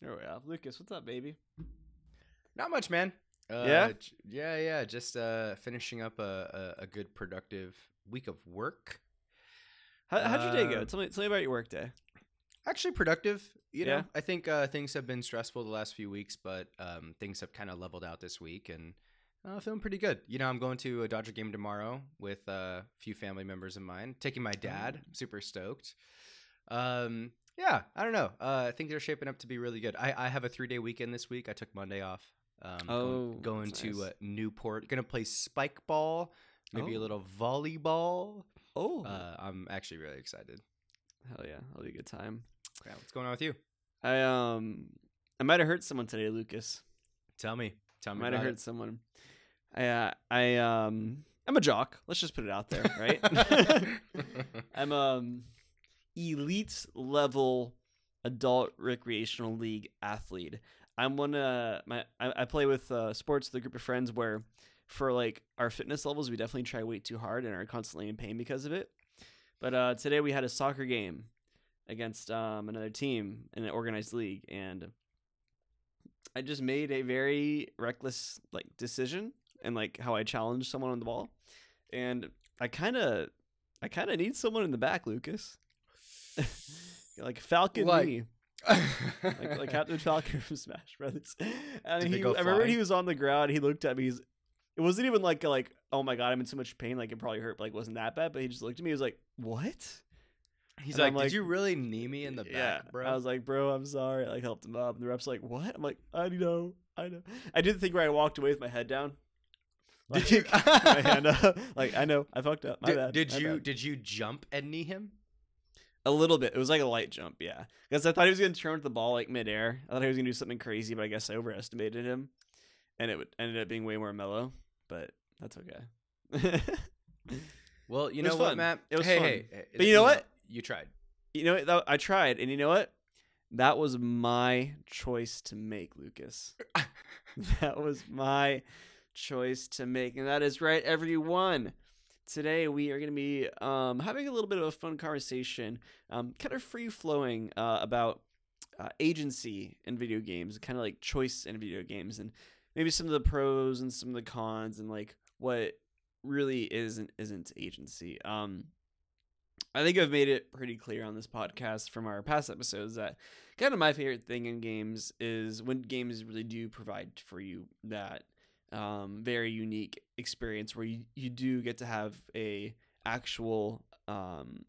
There we are. Lucas, what's up, baby? Not much, man. Uh, Yeah? j- yeah, yeah. Just uh, finishing up a, a, a good productive week of work. How, how'd your day go? Uh, Tell me, tell me about your work day. Actually, productive. You know, Yeah? I think uh, things have been stressful the last few weeks, but um, things have kind of leveled out this week, and uh, feeling pretty good. You know, I'm going to a Dodger game tomorrow with uh, a few family members of mine. Taking my dad. Oh. Super stoked. Um, yeah, I don't know. Uh, I think they're shaping up to be really good. I, I have a three day weekend this week. I took Monday off. Um, Oh, going, going to nice. uh, Newport. Gonna play spike ball, maybe a Oh. little volleyball. Oh, Uh, I'm actually really excited. hell yeah, that'll be a good time. Yeah, what's going on with you? I um, I might have hurt someone today, Lucas. Tell me. Tell me. I might have hurt someone. I uh, I um, I'm a jock. Let's just put it out there, right? I'm um, elite level adult recreational league athlete. I'm one uh my I, I play with uh, sports a group of friends where for like our fitness levels we definitely try way too hard and are constantly in pain because of it. But uh, today we had a soccer game against um, another team in an organized league and I just made a very reckless like decision and like how I challenged someone on the ball. And I kind of I kind of need someone in the back, Lucas. like Falcon Like- like, like Captain Falcon from Smash Brothers. And Did he, I remember he was on the ground. He looked at me. He's, it wasn't even like like oh my god, I'm in so much pain. Like it probably hurt, but like wasn't that bad. But he just looked at me. He was like, what? He's like, like- Did you really knee me in the back, bro? I was like, bro, I'm sorry. I like helped him up, and the rep's like, what? I'm like, I know, I know. I did the thing where I walked away with my head down. Did you- Like, my hand up. Like I know, I fucked up. My did, bad. did my you bad. did you jump and knee him? A little bit. It was like a light jump, yeah. Because I thought he was gonna turn with the ball like midair. I thought he was gonna do something crazy, but I guess I overestimated him, and it would, ended up being way more mellow. But that's okay. Well, you know what, fun. Matt? It was hey, fun. hey, hey, But you know what? You tried. you know what? I tried, and you know what? That was my choice to make, Lucas. that was my choice to make, and that is right, everyone. Today we are going to be um, having a little bit of a fun conversation, um, kind of free flowing uh, about uh, agency in video games, kind of like choice in video games, and maybe some of the pros and some of the cons, and like what really isn't isn't agency. Um, I think I've made it pretty clear on this podcast from our past episodes that kind of my favorite thing in games is when games really do provide for you that um, very unique experience where you, you do get to have a actual um,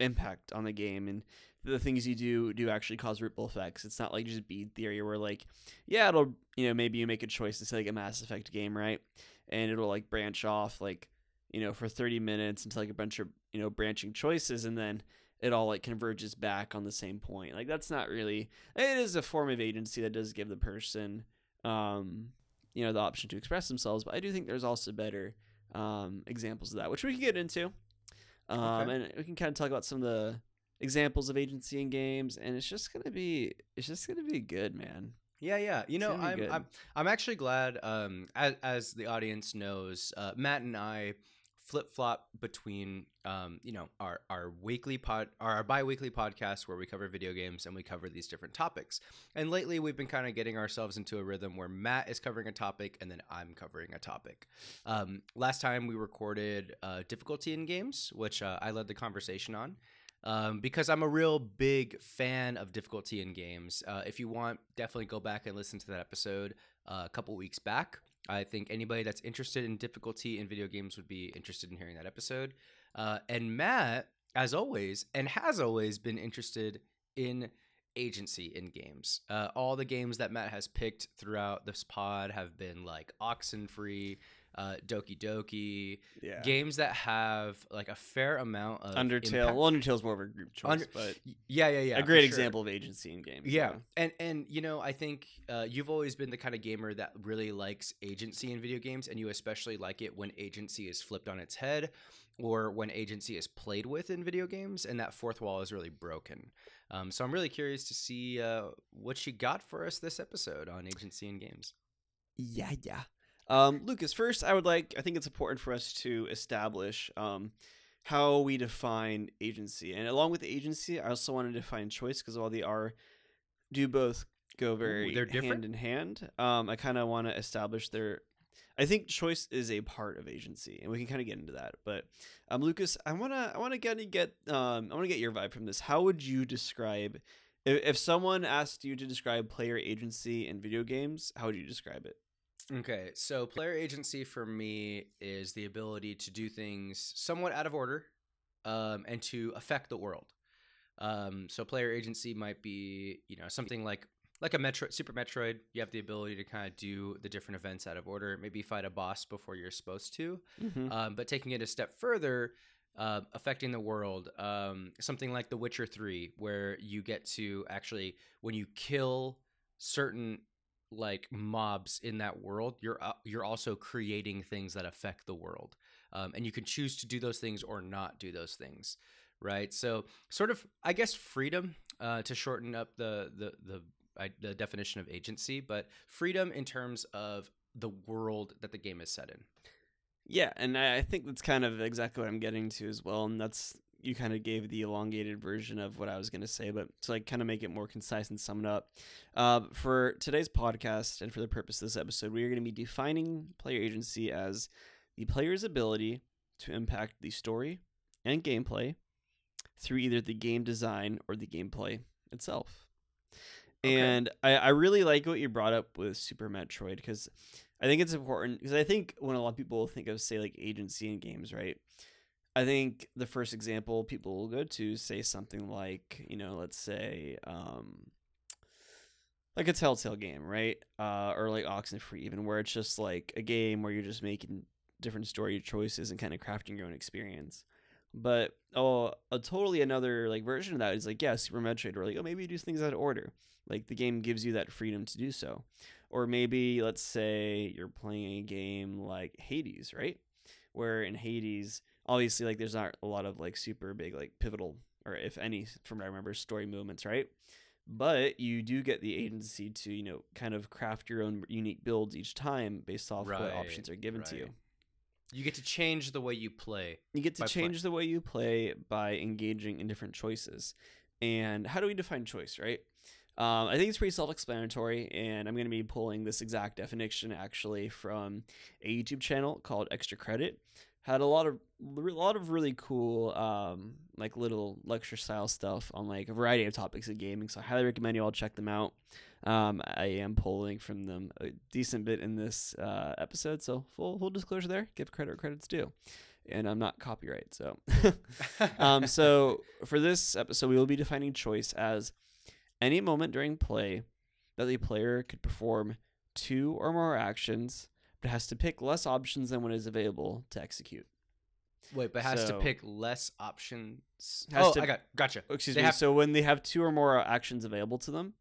impact on the game and the things you do do actually cause ripple effects. It's not like just bead theory where like, yeah, it'll you know maybe you make a choice to say like a Mass Effect game, right? And it'll like branch off like you know for 30 minutes into like a bunch of you know branching choices and then it all like converges back on the same point. Like that's not really it is a form of agency that does give the person um you know the option to express themselves, but I do think there's also better um examples of that, which we can get into. Um Okay. and we can kind of talk about some of the examples of agency in games and it's just going to be it's just to be good, man. Yeah, yeah. You know, I'm. I'm I'm actually glad. Um, as, as the audience knows, uh, Matt and I flip flop between um, you know, our our weekly pod, or our bi-weekly podcast where we cover video games and we cover these different topics. And lately, we've been kind of getting ourselves into a rhythm where Matt is covering a topic and then I'm covering a topic. Um, last time we recorded uh, difficulty in games, which uh, I led the conversation on um, because I'm a real big fan of difficulty in games. Uh, if you want, definitely go back and listen to that episode uh, a couple weeks back. I think anybody that's interested in difficulty in video games would be interested in hearing that episode. Uh, and Matt, as always, and has always been interested in agency in games. Uh, all the games that Matt has picked throughout this pod have been like Oxenfree, uh, Doki Doki, Yeah. games that have like a fair amount of Undertale. impact. Well, Undertale's more of a group choice, Under- but yeah, yeah, yeah. a great sure. example of agency in games. Yeah, and and you know, I think uh, you've always been the kind of gamer that really likes agency in video games, and you especially like it when agency is flipped on its head, or when agency is played with in video games, and that fourth wall is really broken. Um, so I'm really curious to see uh, what you got for us this episode on agency in games. Yeah, yeah. Um, Lucas, first, I would like, I think it's important for us to establish um, how we define agency. And along with agency, I also want to define choice because while they are, do both go very they're different? hand in hand. Um, I kind of want to establish their. I think choice is a part of agency, and we can kind of get into that. But um, Lucas, I wanna I wanna get get um I wanna get your vibe from this. How would you describe if, if someone asked you to describe player agency in video games? How would you describe it? Okay, so player agency for me is the ability to do things somewhat out of order, um, and to affect the world. Um, so player agency might be, you know, something like like a Metro Super Metroid. You have the ability to kind of do the different events out of order. Maybe fight a boss before you're supposed to. Mm-hmm. Um, but taking it a step further, uh, affecting the world. Um, something like The Witcher Three, where you get to actually when you kill certain like mobs in that world, you're uh, you're also creating things that affect the world, um, and you can choose to do those things or not do those things, right? So sort of, I guess, freedom uh, to shorten up the the the I, the definition of agency, but freedom in terms of the world that the game is set in. Yeah, and I I think that's kind of exactly what I'm getting to as well, and that's you kind of gave the elongated version of what I was going to say, but to like kind of make it more concise and sum it up. Uh, for today's podcast and for the purpose of this episode, we are going to be defining player agency as the player's ability to impact the story and gameplay through either the game design or the gameplay itself. Okay. And I, I really like what you brought up with Super Metroid because I think it's important because I think when a lot of people think of say like agency in games, right? I think the first example people will go to say something like, you know, let's say, um, like a Telltale game, right? Uh, or like Oxenfree, even where it's just like a game where you're just making different story choices and kind of crafting your own experience. But oh, a totally another like version of that is like yeah, Super Metroid, where like oh maybe you do things out of order. Like the game gives you that freedom to do so, or maybe let's say you're playing a game like Hades, right? Where in Hades, obviously like there's not a lot of like super big like pivotal or if any from what I remember story moments, right? But you do get the agency to you know kind of craft your own unique builds each time based off what options are given to you. You get to change the way you play. You get to by play- change the way you play by engaging in different choices. And how do we define choice, right? Um, I think it's pretty self-explanatory, and I'm going to be pulling this exact definition actually from a YouTube channel called Extra Credit. Had a lot of a lot of really cool, um, like little lecture style stuff on like a variety of topics of gaming. So I highly recommend you all check them out. Um, I am pulling from them a decent bit in this uh, episode, so full full disclosure there. Give credit where credit's due, and I'm not copyright, so. um, so for this episode, we will be defining choice as any moment during play that the player could perform two or more actions, but has to pick less options than what is available to execute. Wait, but has So- to pick less options. Has oh, to- I got gotcha. Excuse They me. have- so when they have two or more actions available to them,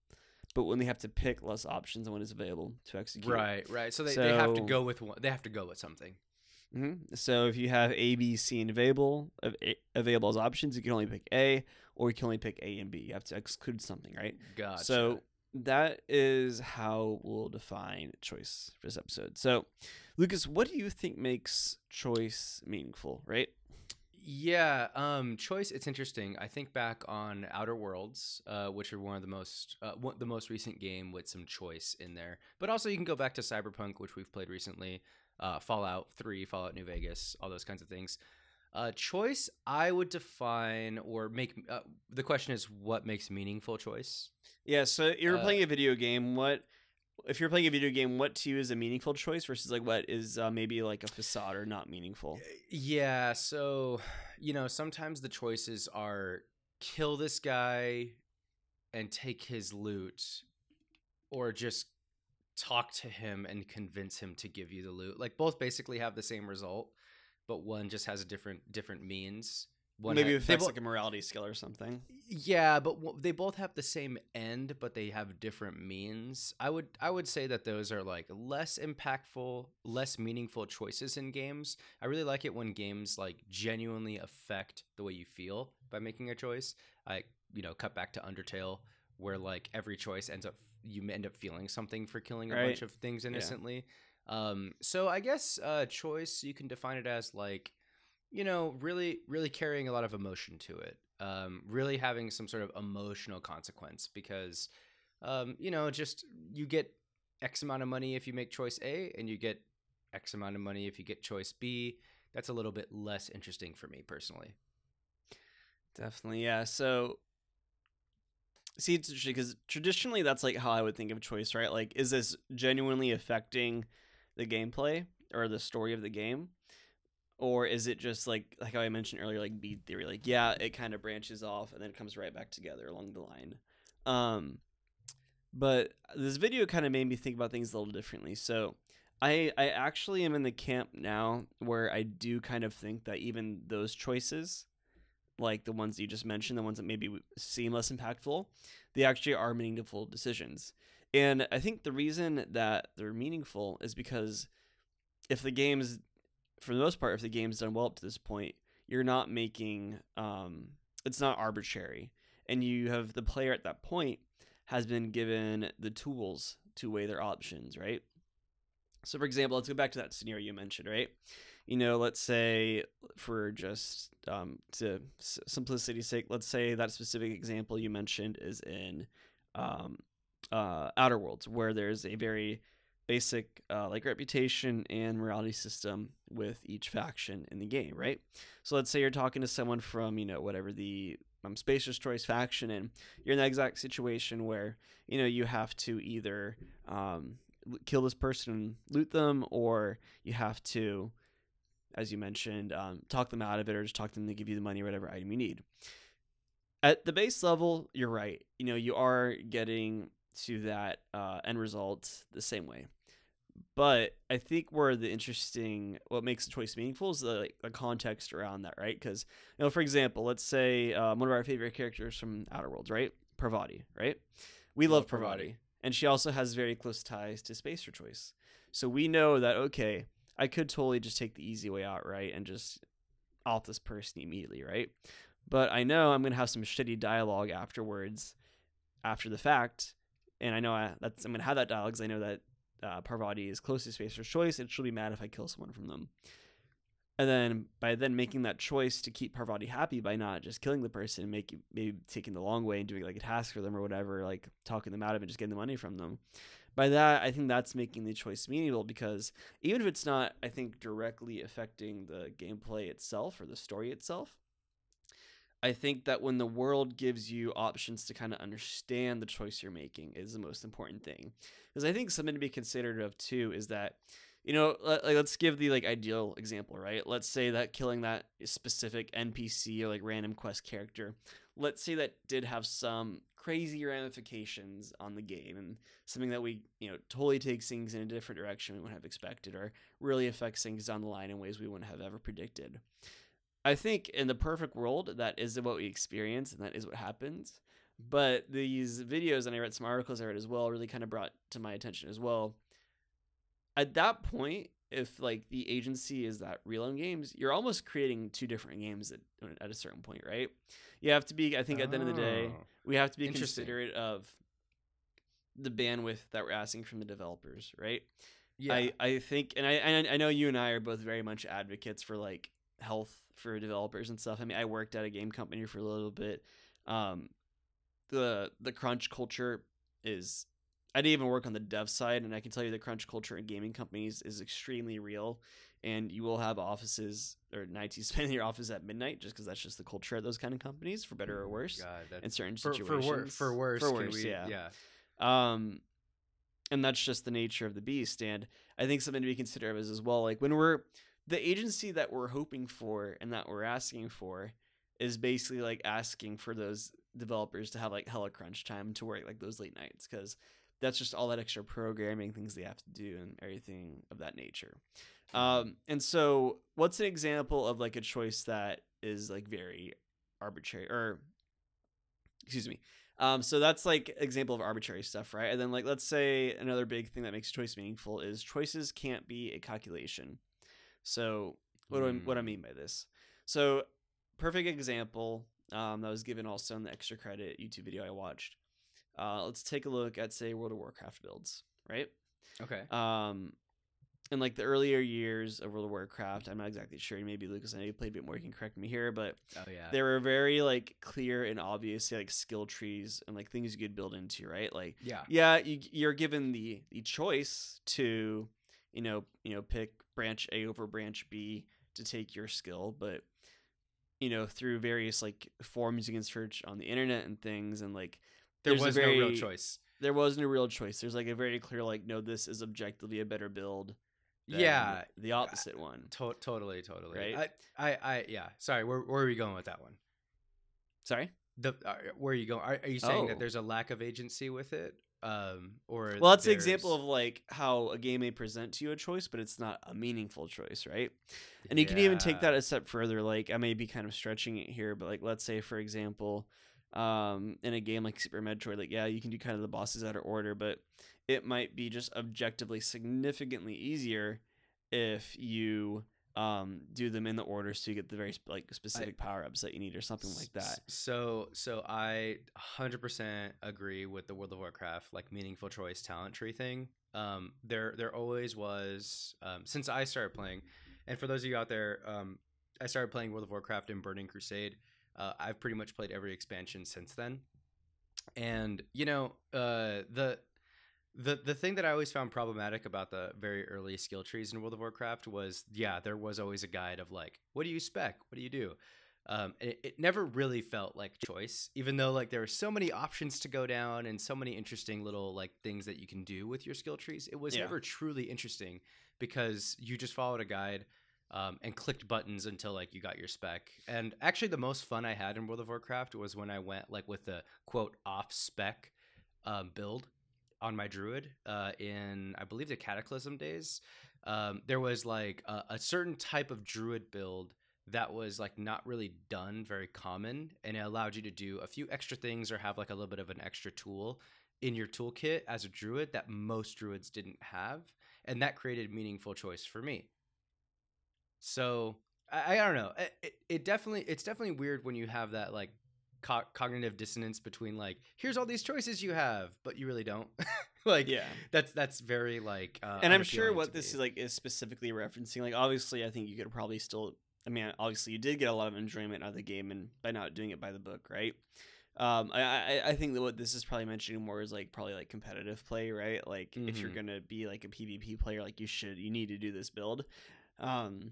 but when they have to pick less options than what is available to execute. Right, right. So they, they have to go with one. They have to go with something. hmm So if you have A, B, C, and available av- available as options, you can only pick A, or you can only pick A and B. You have to exclude something, right? Gotcha. So that is how we'll define choice for this episode. So, Lucas, what do you think makes choice meaningful? Right? Yeah, um, choice. It's interesting. I think back on Outer Worlds, uh, which are one of the most uh, one, the most recent game with some choice in there. But also, you can go back to Cyberpunk, which we've played recently, uh, Fallout Three, Fallout New Vegas, all those kinds of things. Uh, choice, I would define or make. Uh, the question is, what makes meaningful choice? Yeah. So you're Uh, playing a video game. What if you're playing a video game? What to you is a meaningful choice versus like what is uh, maybe like a facade or not meaningful? Yeah, so you know, sometimes the choices are kill this guy and take his loot or just talk to him and convince him to give you the loot. Like both basically have the same result, but one just has a different different means. One maybe ha- it they affects bo- like a morality skill or something. yeah, but w- they both have the same end, but they have different means. I would I would say that those are like less impactful, less meaningful choices in games. I really like it when games like genuinely affect the way you feel by making a choice. I you know cut back to Undertale, where like every choice ends up you end up feeling something for killing a Right. bunch of things innocently. Um, so I guess uh, choice you can define it as like you know, really, really carrying a lot of emotion to it. Um, really having some sort of emotional consequence because um, you know, just you get X amount of money if you make choice A, and you get X amount of money if you get choice B. That's a little bit less interesting for me personally. Definitely, yeah. So, see, it's interesting because traditionally that's like how I would think of choice, right? Like, is this genuinely affecting the gameplay or the story of the game? Or is it just like like how I mentioned earlier, like beat theory? Like, yeah, it kind of branches off and then it comes right back together along the line. Um, but this video kind of made me think about things a little differently. So, I I actually am in the camp now where I do kind of think that even those choices like the ones you just mentioned, the ones that maybe seem less impactful, they actually are meaningful decisions. And I think the reason that they're meaningful is because if the game's, for the most part, if the game's done well up to this point, you're not making, um, it's not arbitrary. And you have the player at that point has been given the tools to weigh their options, right? So, for example, let's go back to that scenario you mentioned, right? you know, let's say for just um, to simplicity's sake, let's say that specific example you mentioned is in um, uh, Outer Worlds, where there's a very basic uh, like reputation and morality system with each faction in the game, right? So let's say you're talking to someone from you know whatever the um, Spacer's Choice faction, and you're in that exact situation where you know you have to either um, kill this person loot them, or you have to as you mentioned, um, talk them out of it or just talk them to give you the money or whatever item you need. At the base level, you're right. You know, you are getting to that uh, end result the same way. But I think where the interesting, what makes the choice meaningful is the, like, the context around that, right? Because, you know, for example, let's say um, one of our favorite characters from Outer Worlds, right? Parvati, right? We love, love Parvati. Parvati. And she also has very close ties to Spacer Choice. So we know that, okay, I could totally just take the easy way out, right, and just off this person immediately, right? But I know I'm gonna have some shitty dialogue afterwards, after the fact, and I know I, that's I'm gonna have that dialogue because I know that uh, Parvati is close to Spacer's choice, and she'll be mad if I kill someone from them. And then by then making that choice to keep Parvati happy by not just killing the person, making maybe taking the long way and doing like a task for them or whatever, like talking them out of it, just getting the money from them by that i think that's making the choice meaningful because even if it's not i think directly affecting the gameplay itself or the story itself i think that when the world gives you options to kind of understand the choice you're making is the most important thing. Because i think something to be considered of too is that you know like let's give the like ideal example right? Let's say that killing that specific npc or like random quest character let's say that did have some crazy ramifications on the game and something that we you know totally takes things in a different direction we wouldn't have expected or really affects things down the line in ways we wouldn't have ever predicted i think in the perfect world that is what we experience and that is what happens but these videos and i read some articles i read as well really kind of brought to my attention as well at that point if like the agency is that real in games, you're almost creating two different games at, at a certain point, right? You have to be, I think, at the end of the day, oh, we have to be considerate of the bandwidth that we're asking from the developers, right? Yeah. I, I think, and I, I know you and I are both very much advocates for like health for developers and stuff. I mean, I worked at a game company for a little bit. Um, the the crunch culture is I didn't even work on the dev side, and I can tell you the crunch culture in gaming companies is extremely real. And you will have offices or nights you spend in your office at midnight, just because that's just the culture of those kind of companies, for better or worse. God, in certain for, situations, for, wor- for worse, for worse, we, yeah, yeah. Um, and that's just the nature of the beast. And I think something to be considered is as well, like when we're the agency that we're hoping for and that we're asking for is basically like asking for those developers to have like hella crunch time to work like those late nights because that's just all that extra programming things they have to do and everything of that nature. Um, and so, what's an example of like a choice that is like very arbitrary or excuse me um, so that's like example of arbitrary stuff right? And then like let's say another big thing that makes choice meaningful is choices can't be a calculation so what do I, what I mm. mean by this so perfect example um, that was given also in the extra credit youtube video i watched uh, let's take a look at say World of Warcraft builds, right? Okay. Um, in like the earlier years of World of Warcraft, I'm not exactly sure. Maybe Lucas, I know you played a bit more. You can correct me here, but Oh yeah. there were very like clear and obvious like skill trees and like things you could build into, right? Like yeah. yeah, you, you're given the the choice to, you know, you know, pick branch A over branch B to take your skill, but you know, through various like forums you can search on the internet and things, and like There was no real choice. there wasn't a real choice. There's like a very clear like, no, this is objectively a better build. Yeah. the opposite one. To- totally, totally. Right? I, I, I, yeah. Sorry, where, where are we going with that one? Sorry. The uh, where are you going? Are, are you saying Oh. that there's a lack of agency with it, um, or Well, that's an example of like how a game may present to you a choice, but it's not a meaningful choice, right? And you can even take that a step further. Like I may be kind of stretching it here, but like let's say for example, um, in a game like Super Metroid, like yeah, you can do kind of the bosses out of order, but it might be just objectively significantly easier if you um do them in the order so you get the very sp- like specific power ups that you need or something like that. So, so I 100% agree with the World of Warcraft like meaningful choice talent tree thing. Um, there, there always was um, since I started playing, and for those of you out there, um, I started playing World of Warcraft and Burning Crusade. Uh, I've pretty much played every expansion since then, and you know, uh, the the the thing that I always found problematic about the very early skill trees in World of Warcraft was, yeah, there was always a guide of like, what do you spec? What do you do? Um, and it, it never really felt like choice, even though like there were so many options to go down and so many interesting little like things that you can do with your skill trees. It was Yeah. never truly interesting because you just followed a guide um, and clicked buttons until like you got your spec. And actually, the most fun I had in World of Warcraft was when I went like with the quote off spec um, build on my druid uh, in I believe the Cataclysm days. Um, there was like a, a certain type of druid build that was like not really done very common, and it allowed you to do a few extra things or have like a little bit of an extra tool in your toolkit as a druid that most druids didn't have, and that created meaningful choice for me. So I, I don't know. It, it, it definitely it's definitely weird when you have that like co- cognitive dissonance between like here's all these choices you have, but you really don't. like Yeah. that's that's very like. Uh, and I'm sure what this me. is like is specifically referencing. Like, obviously, I think you could probably still. I mean, obviously, you did get a lot of enjoyment out of the game, and by not doing it by the book, right? Um, I, I I think that what this is probably mentioning more is like probably like competitive play, right? Like if you're Mhm. gonna be like a PvP player, like you should, you need to do this build. Um,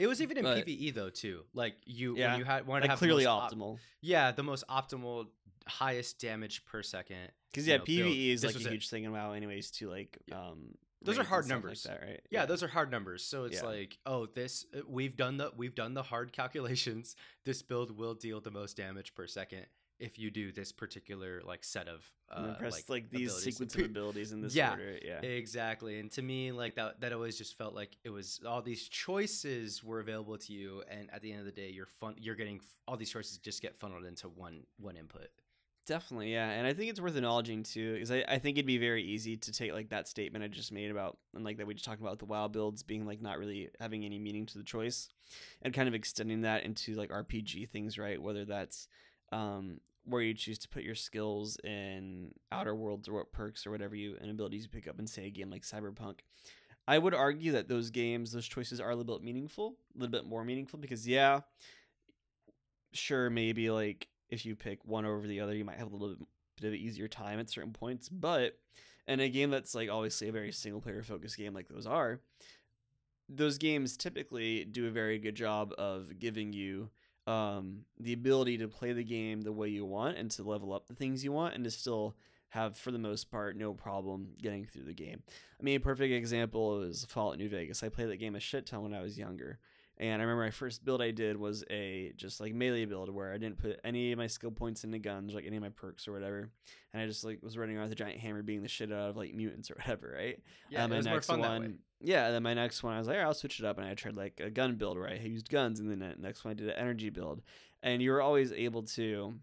It was even in but- PVE though too. Like you Yeah. when you had wanted to have clearly op- optimal. yeah, the most optimal highest damage per second. Because yeah, know, build. PVE is This like a it. huge thing in WoW, anyways. To like, Yeah. um, Those are hard numbers. like that, right? Yeah, those are hard numbers. So it's Yeah. like, oh, this we've done the we've done the hard calculations. This build will deal the most damage per second if you do this particular like set of uh, press like, these sequence of abilities in this Yeah. order. Yeah. Exactly. And to me, like that that always just felt like it was all these choices were available to you and at the end of the day you're fun you're getting all these choices just get funneled into one one input. Definitely, yeah, and I think it's worth acknowledging too, because I, I think it'd be very easy to take like that statement I just made about and like that we just talked about the WoW builds being like not really having any meaning to the choice, and kind of extending that into like RPG things, right? Whether that's um, where you choose to put your skills in Outer Worlds or what perks or whatever you and abilities you pick up in say a game like Cyberpunk. I would argue that those games, those choices are a little bit meaningful, a little bit more meaningful because yeah, sure maybe like if you pick one over the other, you might have a little bit of an easier time at certain points. But in a game that's like obviously a very single player focused game like those are, those games typically do a very good job of giving you um, the ability to play the game the way you want and to level up the things you want and to still have for the most part no problem getting through the game. I mean, a perfect example is Fallout New Vegas. I played that game a shit ton when I was younger. And I remember my first build I did was a just like melee build where I didn't put any of my skill points into guns, like any of my perks or whatever. And I just like was running around with a giant hammer beating the shit out of like mutants or whatever, right? Yeah, And it my was more next fun one, that way. yeah. And then my next one, I was like, "All right, I'll switch it up, and I tried like a gun build where I used guns, and then the next one I did an energy build, and you were always able to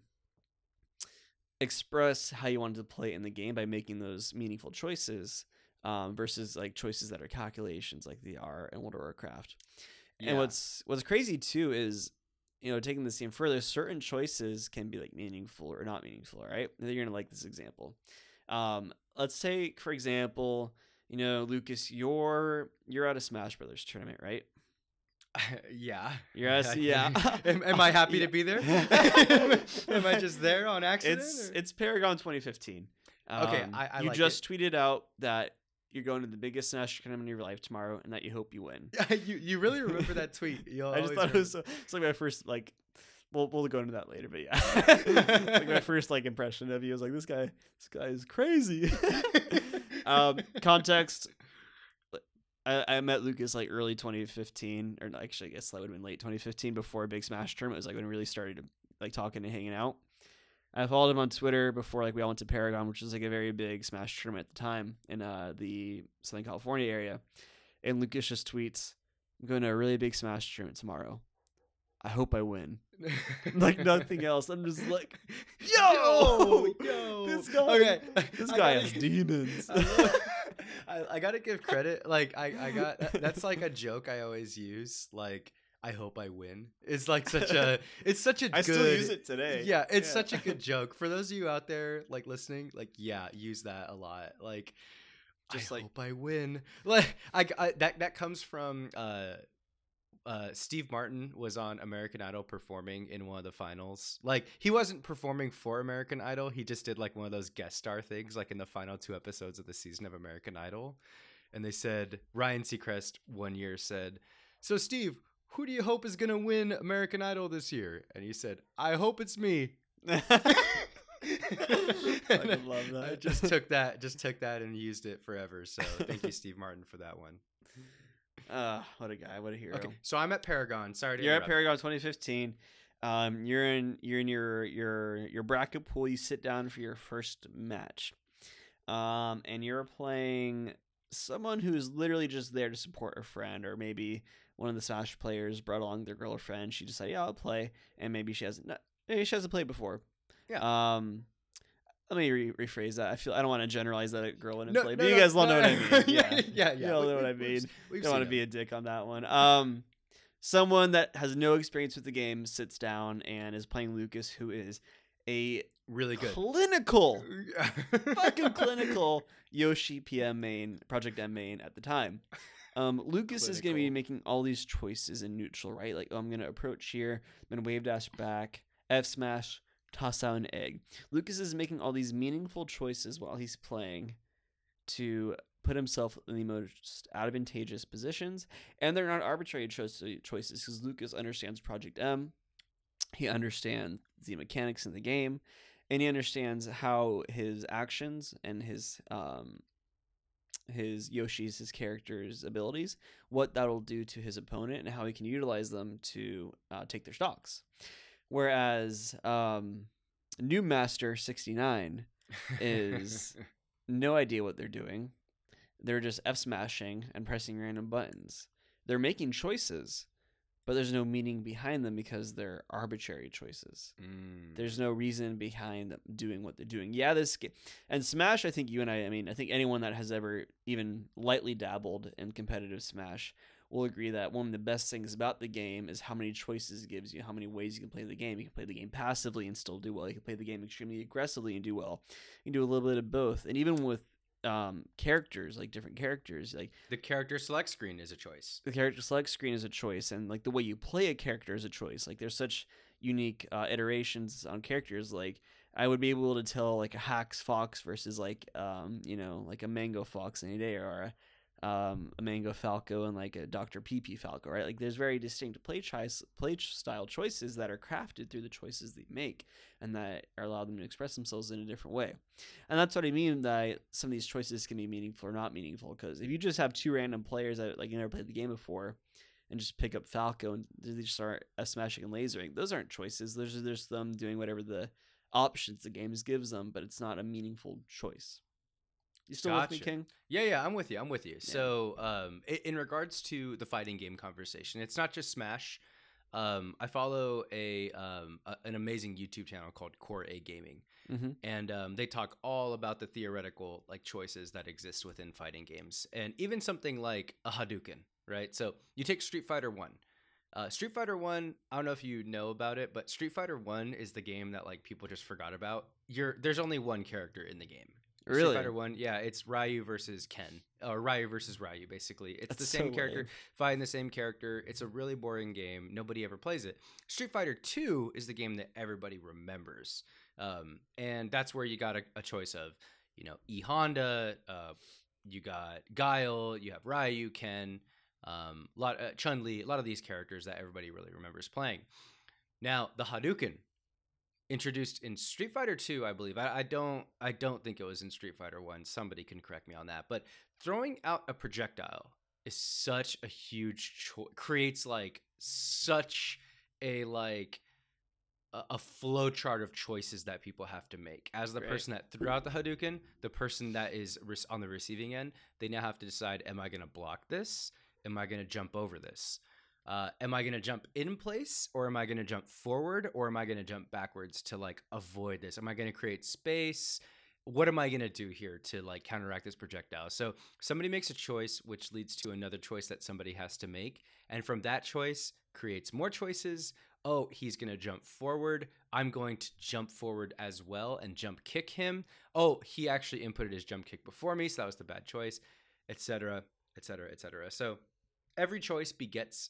express how you wanted to play in the game by making those meaningful choices um, versus like choices that are calculations like they are in World of Warcraft. Yeah. And what's what's crazy too is you know taking this even further, certain choices can be like meaningful or not meaningful. Right, you're gonna like this example. Um, let's take for example, You know, Lucas, you're you're at a Smash Brothers tournament, right? yeah. A, yeah. am, am I happy Yeah. to be there? am I just there on accident? It's or- it's Paragon 2015. Okay, Um, I- I you like just tweeted out that you're going to the biggest Smash tournament of your life tomorrow, and that you hope you win. Yeah, you you really remember that tweet? You'll I just thought it was so, it's like my first like. We'll we'll go into that later, but yeah, like my first like impression of you was like this guy this guy is crazy. um, context. I, I met Lucas like early 2015, or actually, I guess that would have been late 2015 before Big Smash tournament It was like when we really started like talking and hanging out. I followed him on Twitter before like we all went to Paragon, which was like a very big Smash tournament at the time in uh, the Southern California area. And Lucas just tweets, "I'm going to a really big Smash tournament tomorrow. I hope I win." like nothing else. I'm just like, yo, yo, this guy, Okay, this guy gotta- has demons. I, I, I gotta give credit. Like I, I got that's like a joke I always use. Like I hope I win. It's like such a. It's such a. I good, still use it today. Yeah, it's such a good joke for those of you out there like listening. Like yeah, use that a lot. Like Just I like- hope I win. Like I, I that that comes from uh uh, Steve Martin was on American Idol performing in one of the finals. Like he wasn't performing for American Idol, he just did like one of those guest star things, like in the final two episodes of the season of American Idol. And they said Ryan Seacrest one year said, "So Steve, who do you hope is gonna win American Idol this year?" And he said, "I hope it's me." Fucking love I just took that, just took that, and used it forever. So thank you, Steve Martin, for that one. Uh, what a guy, what a hero. Okay, so I'm at Paragon. Sorry to You're at. Paragon 2015. Um, you're in you're in your your your bracket pool. You sit down for your first match, um, and you're playing someone who's literally just there to support a friend, or maybe one of the Smash players brought along their girlfriend. She decided, yeah, I'll play, and maybe she hasn't maybe she hasn't played before. Yeah. Um, let me re- rephrase that. I feel I don't want to generalize that a girl wouldn't No, play, no, but you no, guys all no, know what I mean. yeah, Yeah, yeah. You all We- know what I mean we've don't want to be a dick on that one. Um, someone that has no experience with the game sits down and is playing Lucas, who is a really good. clinical, fucking clinical Yoshi PM main, Project M main at the time. Um, Lucas is going to be making all these choices in neutral, right? Like, oh, I'm going to approach here, I'm going to wave dash back, F smash, toss out an egg. Lucas is making all these meaningful choices while he's playing to put himself in the most advantageous positions, and they're not arbitrary choice- choices because Lucas understands Project M. He understands the mechanics in the game, and he understands how his actions and his um, his Yoshi's his character's abilities, what that'll do to his opponent, and how he can utilize them to uh, take their stocks. Whereas um, Noob Master sixty nine is- no idea what they're doing. They're just F smashing and pressing random buttons. They're making choices, but there's no meaning behind them because they're arbitrary choices. Mm. There's no reason behind them doing what they're doing. Yeah, this and Smash. I think you and I. I mean, I think anyone that has ever even lightly dabbled in competitive Smash will agree that one of the best things about the game is how many choices it gives you, how many ways you can play the game. You can play the game passively and still do well. You can play the game extremely aggressively and do well. You can do a little bit of both. And even with um, characters, like different characters, like the character select screen is a choice. the character select screen is a choice and like the way you play a character is a choice like there's such unique uh, iterations on characters like i would be able to tell like a hax fox versus like um you know like a mango fox any day or a um, a mango falco and like a Dr PeePee falco right? Like there's very distinct play choice play style choices that are crafted through the choices they make and that allow them to express themselves in a different way. And that's what i mean that some of these choices can be meaningful or not meaningful because if you just have two random players that like never played the game before and just pick up falco and they just start smashing and lasering those aren't choices. Those are just them doing whatever the options the games gives them but it's not a meaningful choice you still with me king Yeah, yeah, I'm with you. I'm with you. So, um, in regards to the fighting game conversation, it's not just Smash. Um, I follow a, um, a an amazing YouTube channel called Core A Gaming, mm-hmm. and um, they talk all about the theoretical like choices that exist within fighting games, and even something like a Hadouken, right? So you take Street Fighter One. Uh, Street Fighter One, I don't know if you know about it, but Street Fighter One is the game that like people just forgot about. You're there's only one character in the game, Street Fighter One, yeah, it's Ryu versus Ken, or Ryu versus Ryu. Basically, it's the same so character lame. fighting the same character. It's a really boring game. Nobody ever plays it. Street Fighter Two is the game that everybody remembers, um, and that's where you got a, a choice of, you know, E Honda, uh, you got Guile, you have Ryu, Ken, um, lot uh, Chun Li, a lot of these characters that everybody really remembers playing. Now the Hadouken, introduced in Street Fighter Two, I believe. I, I don't, I don't think it was in Street Fighter One. Somebody can correct me on that. But throwing out a projectile is such a huge choice. creates like such a like a, a flow chart of choices that people have to make. As the Right. person that threw out the Hadouken, the person that is on the receiving end, they now have to decide: Am I going to block this? Am I going to jump over this? Uh, am I going to jump in place or am I going to jump forward or am I going to jump backwards to like avoid this? Am I going to create space? What am I going to do here to like counteract this projectile? So somebody makes a choice, which leads to another choice that somebody has to make. And from that choice creates more choices. Oh, he's going to jump forward. I'm going to jump forward as well and jump kick him. Oh, he actually inputted his jump kick before me. So that was the bad choice, etc., etc., etc. So every choice begets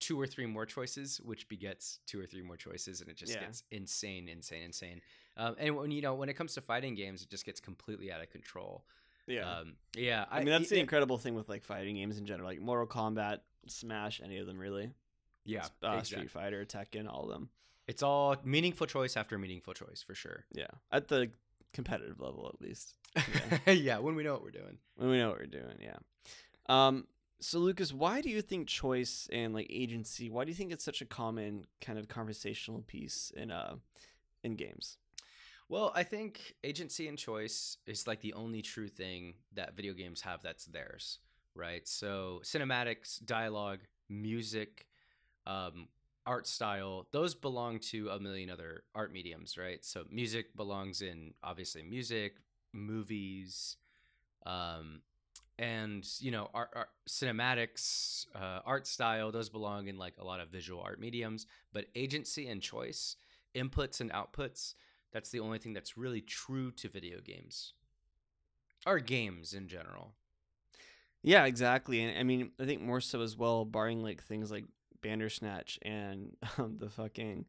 two or three more choices, which begets two or three more choices, and it just Yeah. gets insane, insane, insane. Um, and when you know when it comes to fighting games, it just gets completely out of control. Yeah. Um, yeah. I mean, that's the yeah, incredible thing with like fighting games in general, like Mortal Kombat, Smash, any of them really. yeah. uh, exact- Street Fighter, Tekken, all of them. It's all meaningful choice after meaningful choice for sure. Yeah, at the competitive level at least. Yeah. yeah, when we know what we're doing. When we know what we're doing, yeah. Um. So Lucas, why do you think choice and like agency? Why do you think it's such a common kind of conversational piece in uh in games? Well, I think agency and choice is like the only true thing that video games have that's theirs, right? So cinematics, dialogue, music, um, art style, those belong to a million other art mediums, right? So music belongs in obviously music, movies, um, and you know, art, art cinematics, uh, art style, those belong in like a lot of visual art mediums. But agency and choice, inputs and outputs, that's the only thing that's really true to video games or games in general. Yeah, exactly. And I mean, I think more so as well, barring like things like Bandersnatch and um, the fucking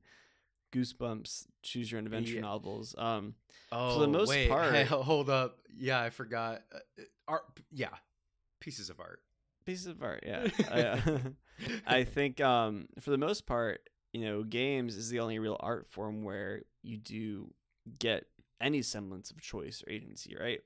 Goosebumps Choose Your Own Adventure Yeah. novels. Um, Oh, For the most wait, part- hey, hold up. Yeah, I forgot. Uh, art, yeah, pieces of art. pieces of art. Yeah, I, uh, I think um, for the most part, you know, games is the only real art form where you do get any semblance of choice or agency. Right?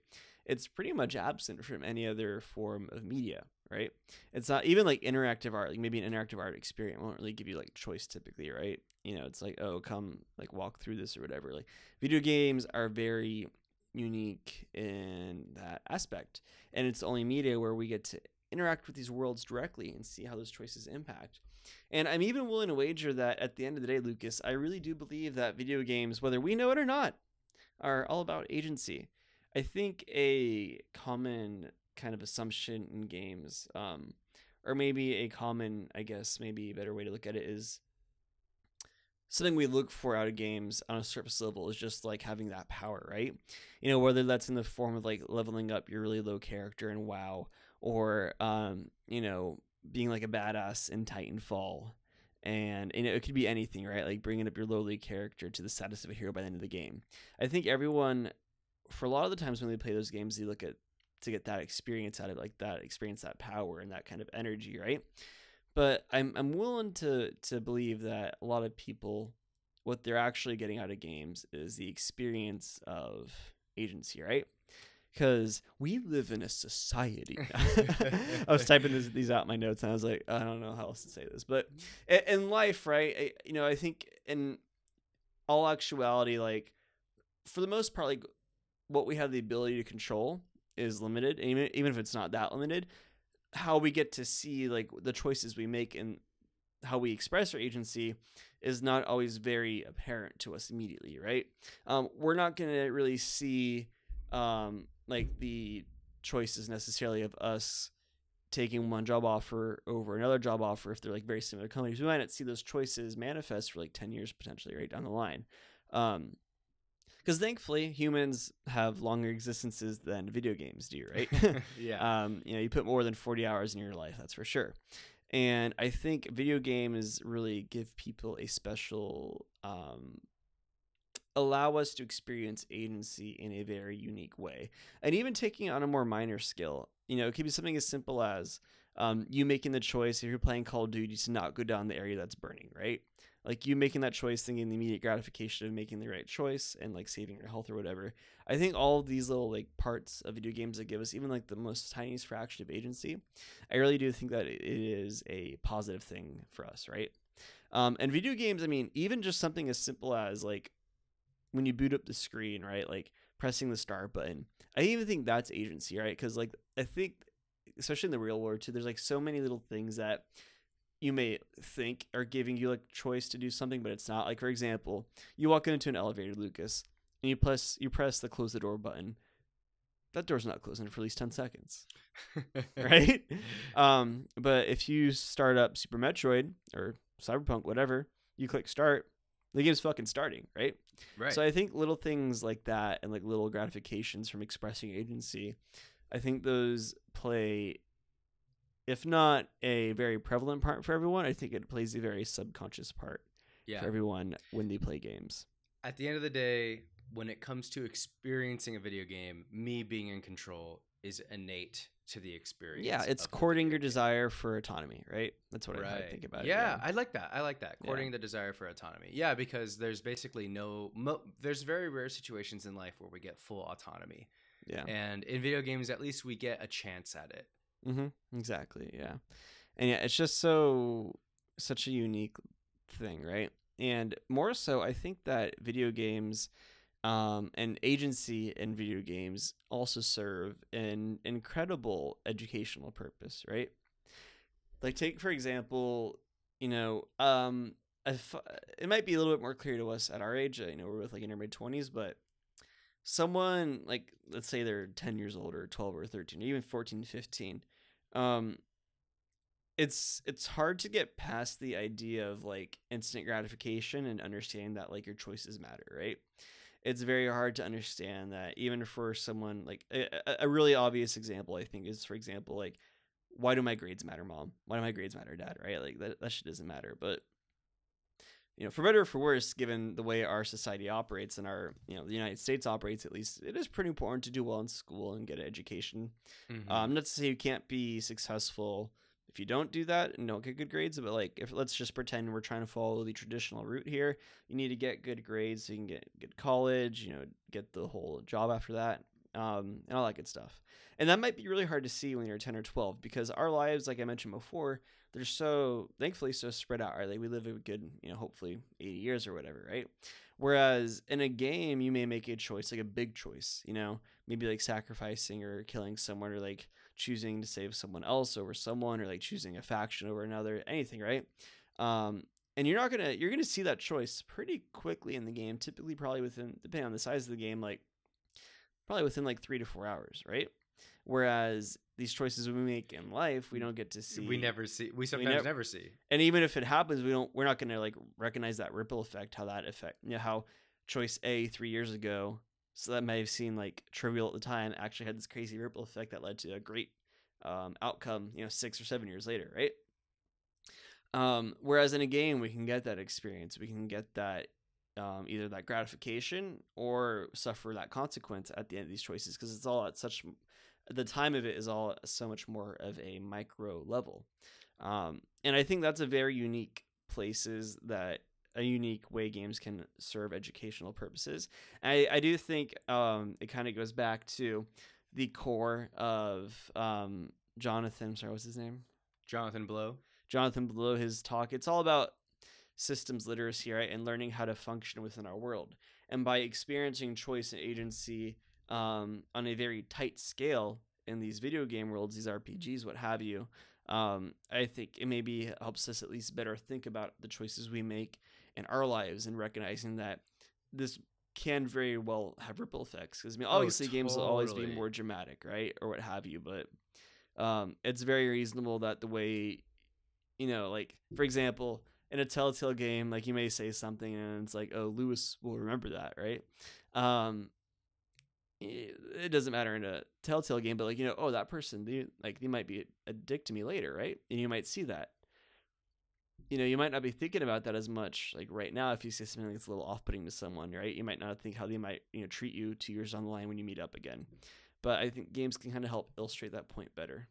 It's pretty much absent from any other form of media. Right? It's not even like interactive art. Like maybe an interactive art experience won't really give you like choice typically. Right? You know, it's like oh, come like walk through this or whatever. Like video games are very unique in that aspect, and it's the only media where we get to interact with these worlds directly and see how those choices impact. And I'm even willing to wager that at the end of the day, Lucas, I really do believe that video games, whether we know it or not, are all about agency. I think a common kind of assumption in games, um, or maybe a common, I guess, maybe a better way to look at it is something we look for out of games on a surface level is just like having that power, right? You know, whether that's in the form of like leveling up your really low character in WoW or um, you know, being like a badass in Titanfall. And you know, it could be anything, right? Like bringing up your lowly character to the status of a hero by the end of the game. I think everyone, for a lot of the times when they play those games, they look at to get that experience out of like that experience, that power, and that kind of energy, right? But I'm I'm willing to to believe that a lot of people, what they're actually getting out of games is the experience of agency, right? Because we live in a society. I was typing this, these out in my notes, and I was like, I don't know how else to say this, but in, in life, right? I, you know, I think in all actuality, like for the most part, like what we have the ability to control is limited, even even if it's not that limited, how we get to see like the choices we make and how we express our agency is not always very apparent to us immediately, right? Um, we're not going to really see um, like the choices necessarily of us taking one job offer over another job offer if they're like very similar companies. We might not see those choices manifest for like 10 years potentially right down the line. Um, because thankfully humans have longer existences than video games do, right? yeah. um, you know, you put more than 40 hours in your life, that's for sure. And I think video games really give people a special, um, allow us to experience agency in a very unique way. And even taking on a more minor skill, you know, it could be something as simple as um, you making the choice if you're playing Call of Duty to not go down the area that's burning, right? Like you making that choice, thinking the immediate gratification of making the right choice and like saving your health or whatever. I think all these little like parts of video games that give us even like the most tiniest fraction of agency, I really do think that it is a positive thing for us, right? Um, and video games, I mean, even just something as simple as like when you boot up the screen, right? Like pressing the start button. I even think that's agency, right? Because like I think, especially in the real world too, there's like so many little things that you may think are giving you like choice to do something, but it's not. Like for example, you walk into an elevator, Lucas, and you press you press the close the door button. That door's not closing for at least ten seconds, right? um, but if you start up Super Metroid or Cyberpunk, whatever, you click start, the game's fucking starting, right? right. So I think little things like that and like little gratifications from expressing agency, I think those play, if not a very prevalent part for everyone, I think it plays a very subconscious part yeah. for everyone when they play games. At the end of the day, when it comes to experiencing a video game, me being in control is innate to the experience. Yeah, it's courting your desire for autonomy, right? That's what I, I think about yeah, it. I like that. I like that. Yeah. Courting the desire for autonomy. Yeah, because there's basically no, mo- there's very rare situations in life where we get full autonomy. Yeah. And in video games, at least we get a chance at it. Mm-hmm. Exactly. Yeah. And yeah, it's just so such a unique thing, right? And more so, I think that video games um, and agency in video games also serve an incredible educational purpose, right? Like, take for example, you know, um, if, it might be a little bit more clear to us at our age. You know, we're with like in our mid twenties, but someone like let's say they're 10 years old or 12 or 13 or even 14 15 um it's it's hard to get past the idea of like instant gratification and understanding that like your choices matter right? It's very hard to understand that even for someone like a, a- really obvious example i think is for example like why do my grades matter mom? Why do my grades matter dad? Right? Like that, that shit doesn't matter but you know, for better or for worse, given the way our society operates and our, you know, the United States operates at least, it is pretty important to do well in school and get an education. Mhm. Um, not to say you can't be successful if you don't do that and don't get good grades, but like if let's just pretend we're trying to follow the traditional route here, you need to get good grades so you can get good college, you know, get the whole job after that, um, and all that good stuff. And that might be really hard to see when you're 10 or 12 because our lives, like I mentioned before, they're so thankfully so spread out. Right, like we live a good, you know, hopefully 80 years or whatever, right? Whereas in a game, you may make a choice, like a big choice, you know, maybe like sacrificing or killing someone or like choosing to save someone else over someone or like choosing a faction over another, anything, right? Um, and you're not gonna you're gonna see that choice pretty quickly in the game. Typically, probably within depending on the size of the game, like probably within like three to four hours, right? Whereas these choices we make in life, we don't get to see. we never see. We sometimes nev- never see. and even if it happens, we don't. We're not gonna like recognize that ripple effect. How that effect, you know, how choice A three years ago, so that may have seemed like trivial at the time, actually had this crazy ripple effect that led to a great um, outcome. You know, six or seven years later, right? Um, whereas in a game, we can get that experience. We can get that um, either that gratification or suffer that consequence at the end of these choices because it's all at such the time of it is all so much more of a micro level. Um, and I think that's a very unique places that a unique way games can serve educational purposes. I, I do think um, it kind of goes back to the core of um, Jonathan. Sorry, what's his name? Jonathan Blow. Jonathan Blow his talk. It's all about systems literacy, right, and learning how to function within our world. And by experiencing choice and agency um, on a very tight scale in these video game worlds, these RPGs, what have you, um, I think it maybe helps us at least better think about the choices we make in our lives and recognizing that this can very well have ripple effects. Because I mean, Oh, obviously, games will always be more dramatic, right, or what have you, but um, it's very reasonable that the way you know, like for example, in a Telltale game, like you may say something and it's like, oh, Lewis will remember that, right? Um, it doesn't matter in a Telltale game, but like you know, oh, that person, they like they might be a dick to me later, right? And you might see that. You know, you might not be thinking about that as much like right now if you say something that's a little off-putting to someone, right? You might not think how they might you know treat you two years down the line when you meet up again. But I think games can kind of help illustrate that point better.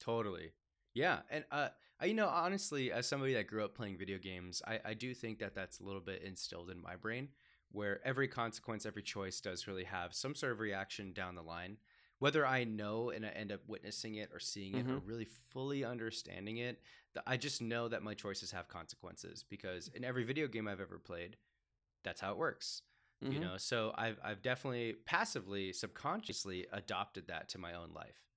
Totally. Yeah, and uh, you know, honestly, as somebody that grew up playing video games, I, I do think that that's a little bit instilled in my brain, where every consequence, every choice does really have some sort of reaction down the line. Whether I know and I end up witnessing it or seeing it or Mhm. really fully understanding it, I just know that my choices have consequences because in every video game I've ever played, that's how it works. You Mhm. know, so I've I've definitely passively, subconsciously adopted that to my own life.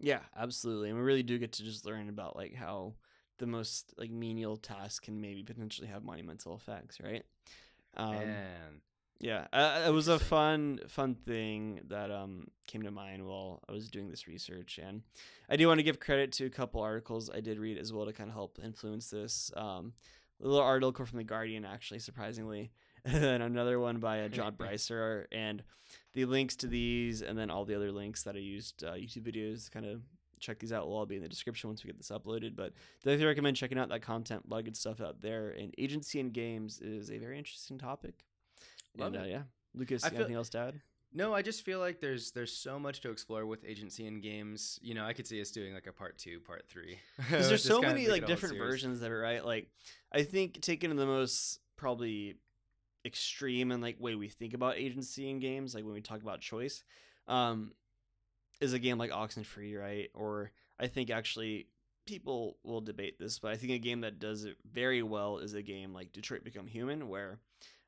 Yeah, absolutely. And we really do get to just learn about like how the most like menial task can maybe potentially have monumental effects, right? Um, and yeah, uh, it was a fun, fun thing that um came to mind while I was doing this research, and I do want to give credit to a couple articles I did read as well to kind of help influence this. Um, a little article from the Guardian, actually, surprisingly, and then another one by uh, John Brycer, and the links to these, and then all the other links that I used uh, YouTube videos. Kind of check these out. Will all be in the description once we get this uploaded. But definitely recommend checking out that content. A lot of good stuff out there. And agency in games is a very interesting topic. Love and, uh, it. yeah, Lucas, I you feel- anything else to add? No, I just feel like there's there's so much to explore with agency in games. You know, I could see us doing like a part two, part three. Because there's so many like different versions of it, right? Like, I think taking the most probably extreme and like way we think about agency in games, like when we talk about choice, um, is a game like Oxenfree, right? Or I think actually people will debate this, but I think a game that does it very well is a game like Detroit Become Human, where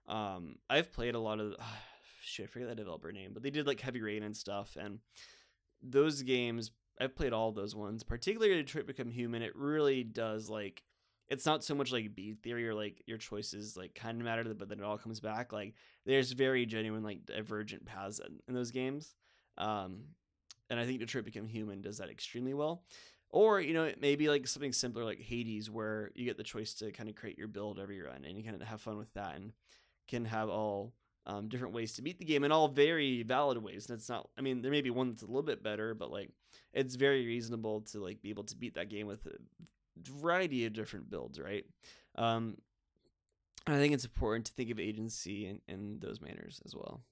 um, I've played a lot of shit. I forget the developer name, but they did like Heavy Rain and stuff, and those games I've played all those ones, particularly Detroit Become Human. It really does like it's not so much like beat theory or like your choices like kind of matter, but then it all comes back. Like there's very genuine like divergent paths in, in those games, um, and I think Detroit Become Human does that extremely well. Or you know it may be like something simpler like Hades, where you get the choice to kind of create your build every run, and you kind of have fun with that, and can have all um, different ways to beat the game, and all very valid ways. And it's not, I mean, there may be one that's a little bit better, but like it's very reasonable to like be able to beat that game with a variety of different builds, right? Um, I think it's important to think of agency in, in those manners as well.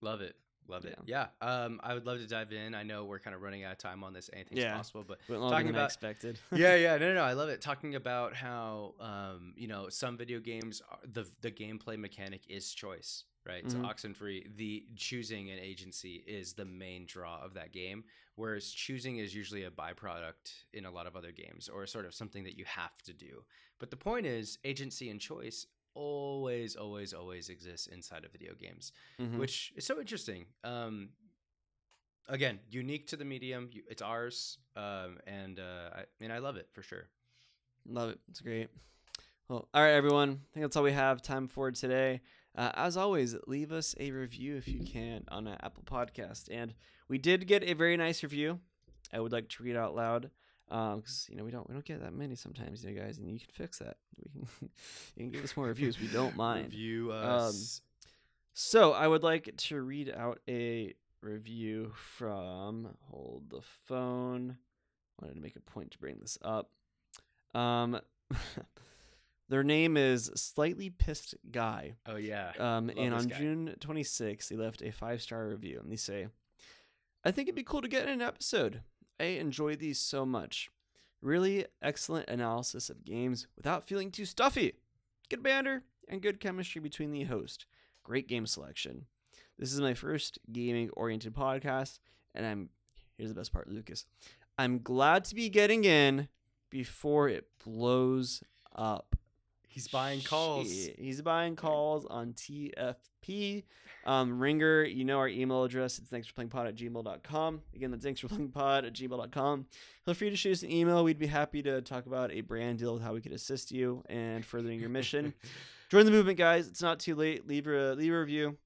Love it. Love it. Yeah. Um, I would love to dive in. I know we're kind of running out of time on this. Anything's Yeah. possible, but Talking about- expected. yeah, yeah, no, no, no, I love it. Talking about how, um, you know, some video games, are, the the gameplay mechanic is choice, right? Mhm. So Oxenfree, the choosing an agency is the main draw of that game, whereas choosing is usually a byproduct in a lot of other games, or sort of something that you have to do. But the point is, agency and choice always, always, always exists inside of video games Mhm. which is so interesting. Um, again, unique to the medium. It's ours, um, and uh, I, and I love it for sure. Love it. It's great. Well, all right, everyone. I think that's all we have time for today. Uh, as always, leave us a review if you can on an Apple Podcast. And we did get a very nice review. I would like to read out loud because you know we don't we don't get that many sometimes, you know, guys, and you can fix that. We can you can give us more reviews. We don't mind. Review Um. So I would like to read out a review from hold the phone. Wanted to make a point to bring this up. Um, their name is slightly pissed guy. oh yeah. Um, Love and on guy. June 26th, they left a five star review, and they say, "I think it'd be cool to get in an episode. I enjoy these so much. Really excellent analysis of games without feeling too stuffy. Good banter and good chemistry between the host. Great game selection. This is my first gaming oriented podcast, and I'm here's the best part, Lucas. I'm glad to be getting in before it blows up. He's buying calls. Shit. He's buying calls on TFP. Um, Ringer, you know our email address. It's thanks for playing pod at gmail.com. Again, that's thanks for playing pod at gmail.com. Feel free to shoot us an email. We'd be happy to talk about a brand deal, how we could assist you and furthering your mission. Join the movement, guys. It's not too late. Leave a leave a review.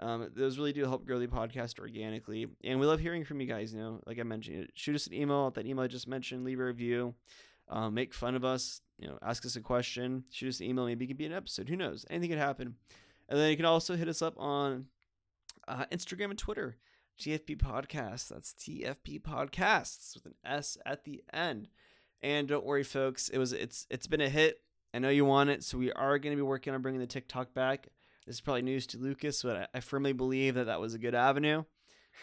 Um, those really do help grow the podcast organically, and we love hearing from you guys. You know, like I mentioned, shoot us an email at that email I just mentioned. Leave a review. um, make fun of us, you know, ask us a question, shoot us an email. Maybe it could be an episode. Who knows? Anything could happen. And then you can also hit us up on uh, Instagram and Twitter. TFP Podcasts. That's TFP Podcasts with an S at the end. And don't worry, folks. It was it's it's been a hit. I know you want it, so we are going to be working on bringing the TikTok back. This is probably news to Lucas, but I, I firmly believe that that was a good avenue.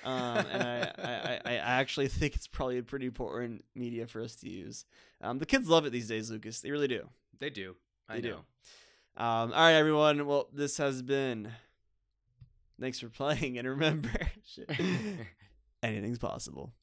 Um, and I, I, I, I actually think it's probably a pretty important media for us to use. Um, the kids love it these days, Lucas. They really do. They do. I They do. know. Um, all right, everyone. Well, this has been. Thanks for playing, and remember, anything's possible.